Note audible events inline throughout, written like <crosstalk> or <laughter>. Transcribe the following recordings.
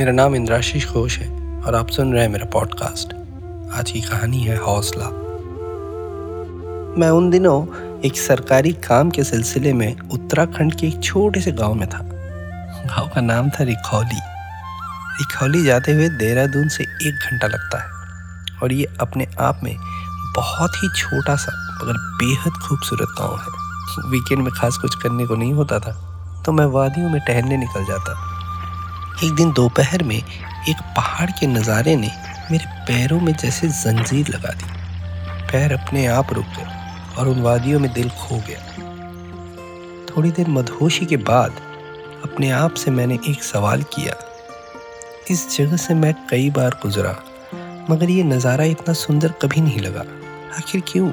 मेरा नाम इंद्राशीष घोष है और आप सुन रहे हैं मेरा पॉडकास्ट आज की कहानी है हौसला। मैं उन दिनों एक सरकारी काम के सिलसिले में उत्तराखंड के एक छोटे से गाँव में था। गाँव का नाम था रिखौली। रिखौली जाते हुए देहरादून से एक घंटा लगता है और ये अपने आप में बहुत ही छोटा सा, मगर बेहद खूबसूरत गाँव है। वीकेंड में खास कुछ करने को नहीं होता था तो मैं वादियों में टहलने निकल जाता। एक दिन दोपहर में एक पहाड़ के नज़ारे ने मेरे पैरों में जैसे जंजीर लगा दी। पैर अपने आप रुक गए और उन वादियों में दिल खो गया। थोड़ी देर मदहोशी के बाद अपने आप से मैंने एक सवाल किया। इस जगह से मैं कई बार गुजरा, मगर ये नज़ारा इतना सुंदर कभी नहीं लगा। आखिर क्यों?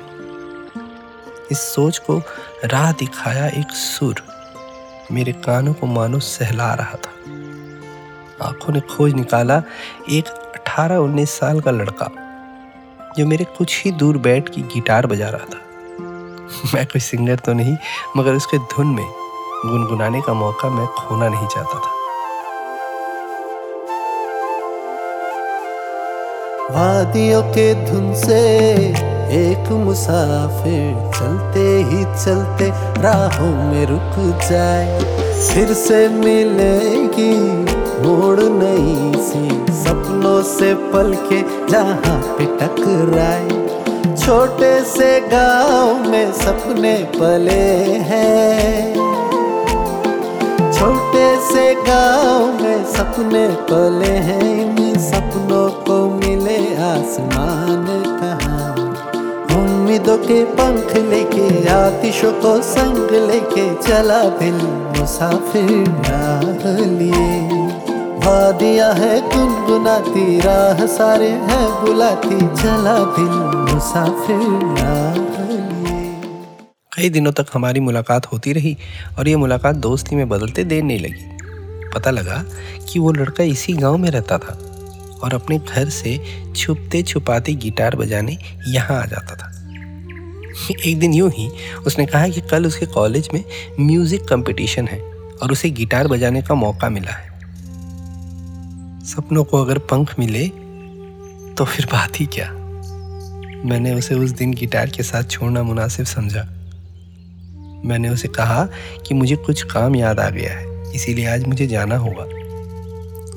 इस सोच को राह दिखाया एक सुर मेरे कानों को मानो सहला रहा था। आँखों ने खोज निकाला, एक 18-19 साल का लड़का, जो मेरे कुछ ही दूर बैठ की गिटार बजा रहा था। मैं कोई सिंगर तो नहीं, मगर उसके धुन में गुनगुनाने का मौका मैं खोना नहीं चाहता था। वादियों के धुन से एक मुसाफिर चलते ही चलते राहों में रुक जाए, फिर से मिलेगी मोड़ नई सी। सपनों से पल के जहाँ पे टकराए। छोटे से गाँव में सपने पले हैं। छोटे से गाँव में सपने पले हैं। इन सपनों को मिले आसमान कहाँ। उम्मीदों के पंख लेके, आतिशों को संग लेके चला दिल मुसाफिर लिए। वादिया है गुनगुनाती राह सारे हैं बुलाती, चला दिल मुसाफिर कई दिनों तक हमारी मुलाकात होती रही और ये मुलाकात दोस्ती में बदलते देर नहीं लगी। पता लगा कि वो लड़का इसी गाँव में रहता था और अपने घर से छुपते छुपाते गिटार बजाने यहाँ आ जाता था। एक दिन यूँ ही उसने कहा कि कल उसके कॉलेज में म्यूज़िक कंपटीशन है और उसे गिटार बजाने का मौका मिला है। सपनों को अगर पंख मिले तो फिर बात ही क्या? मैंने उसे उस दिन गिटार के साथ छोड़ना मुनासिब समझा। मैंने उसे कहा कि मुझे कुछ काम याद आ गया है, इसीलिए आज मुझे जाना होगा।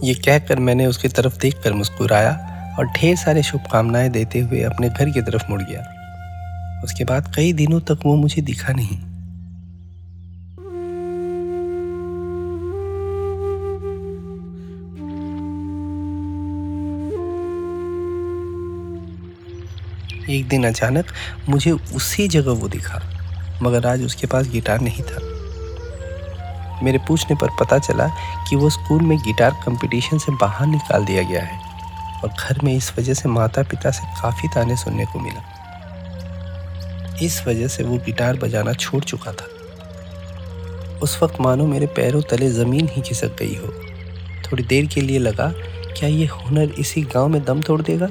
ये कहकर मैंने उसकी तरफ़ देखकर मुस्कुराया और ढेर सारे शुभकामनाएँ देते हुए अपने घर की तरफ़ मुड़ गया। उसके बाद कई दिनों तक वो मुझे दिखा नहीं। एक दिन अचानक मुझे उसी जगह वो दिखा, मगर आज उसके पास गिटार नहीं था। मेरे पूछने पर पता चला कि वो स्कूल में गिटार कंपटीशन से बाहर निकाल दिया गया है और घर में इस वजह से माता पिता से काफ़ी ताने सुनने को मिला। इस वजह से वो गिटार बजाना छोड़ चुका था। उस वक्त मानो मेरे पैरों तले ज़मीन ही खिसक गई हो। थोड़ी देर के लिए लगा, क्या ये हुनर इसी गाँव में दम तोड़ देगा?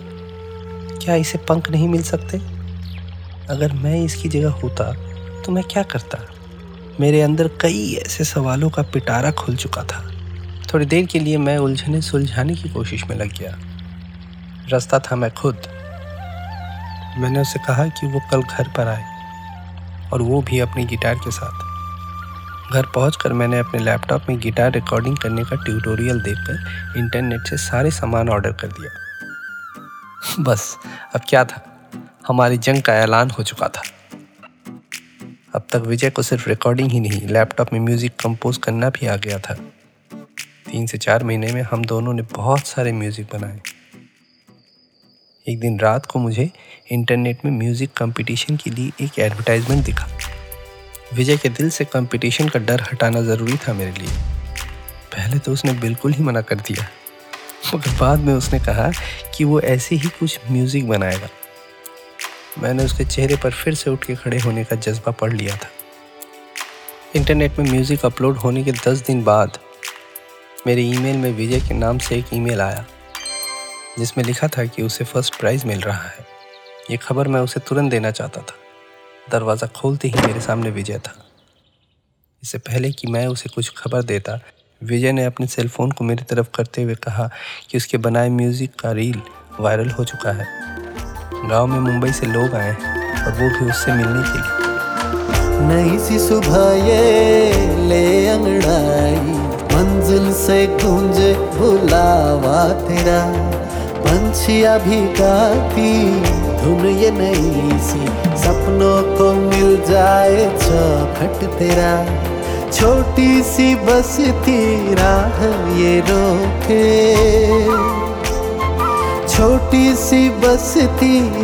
क्या इसे पंख नहीं मिल सकते? अगर मैं इसकी जगह होता तो मैं क्या करता? मेरे अंदर कई ऐसे सवालों का पिटारा खुल चुका था। थोड़ी देर के लिए मैं उलझने सुलझाने की कोशिश में लग गया। रास्ता था मैं खुद। मैंने उसे कहा कि वो कल घर पर आए, और वो भी अपनी गिटार के साथ। घर पहुंचकर मैंने अपने लैपटॉप में गिटार रिकॉर्डिंग करने का ट्यूटोरियल देखकर इंटरनेट से सारे सामान ऑर्डर कर दिया। <laughs> बस, अब क्या था? हमारी जंग का ऐलान हो चुका था। अब तक विजय को सिर्फ़ रिकॉर्डिंग ही नहीं लैपटॉप में म्यूज़िक कंपोज करना भी आ गया था। तीन से चार महीने में हम दोनों ने बहुत सारे म्यूज़िक बनाए। एक दिन रात को मुझे इंटरनेट में म्यूज़िक कंपटीशन के लिए एक एडवर्टाइजमेंट दिखा। विजय के दिल से कंपटीशन का डर हटाना ज़रूरी था मेरे लिए। पहले तो उसने बिल्कुल ही मना कर दिया। मगर बाद में उसने कहा कि वो ऐसे ही कुछ म्यूज़िक बनाएगा। मैंने उसके चेहरे पर फिर से उठ के खड़े होने का जज्बा पढ़ लिया था। इंटरनेट में म्यूज़िक अपलोड होने के दस दिन बाद मेरे ईमेल में विजय के नाम से एक ईमेल आया, जिसमें लिखा था कि उसे फ़र्स्ट प्राइज़ मिल रहा है। ये खबर मैं उसे तुरंत देना चाहता था। दरवाज़ा खोलते ही मेरे सामने विजय था। इससे पहले कि मैं उसे कुछ खबर देता विजय ने अपने सेलफोन को मेरी तरफ़ करते हुए कहा कि उसके बनाए म्यूज़िक का रील वायरल हो चुका है। गाँव में मुंबई से लोग आए और वो भी उससे मिलने के लिए। नई सी सुबह ये ले अंगड़ाई, मंजिल से गूंजे बुलावा तेरा। पंछिया भी गाती, धुन ये नई सी, सपनों को मिल जाए चौखट तेरा। छोटी सी बस राह ये रोके। छोटी सी बस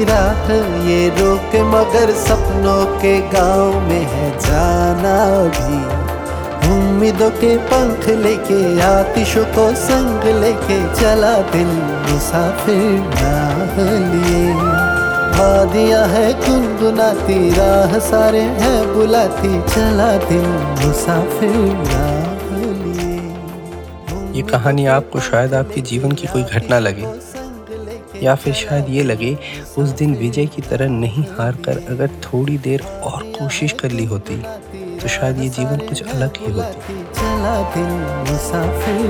राह ये रोके, मगर सपनों के गाँव में है जाना भी। उम्मीदों के पंख लेके, आतिशों को संग लेके, चला दिल मुसाफिर राह लिए। वादियाँ है गुनगुनाती राह सारे हैं बुलाती चला दिल मुसाफिर ये कहानी आपको शायद आपके जीवन की कोई घटना लगे या फिर शायद ये लगे उस दिन विजय की तरह नहीं हार कर अगर थोड़ी देर और कोशिश कर ली होती तो शायद ये जीवन कुछ अलग ही होती। चला दिल मुसाफिर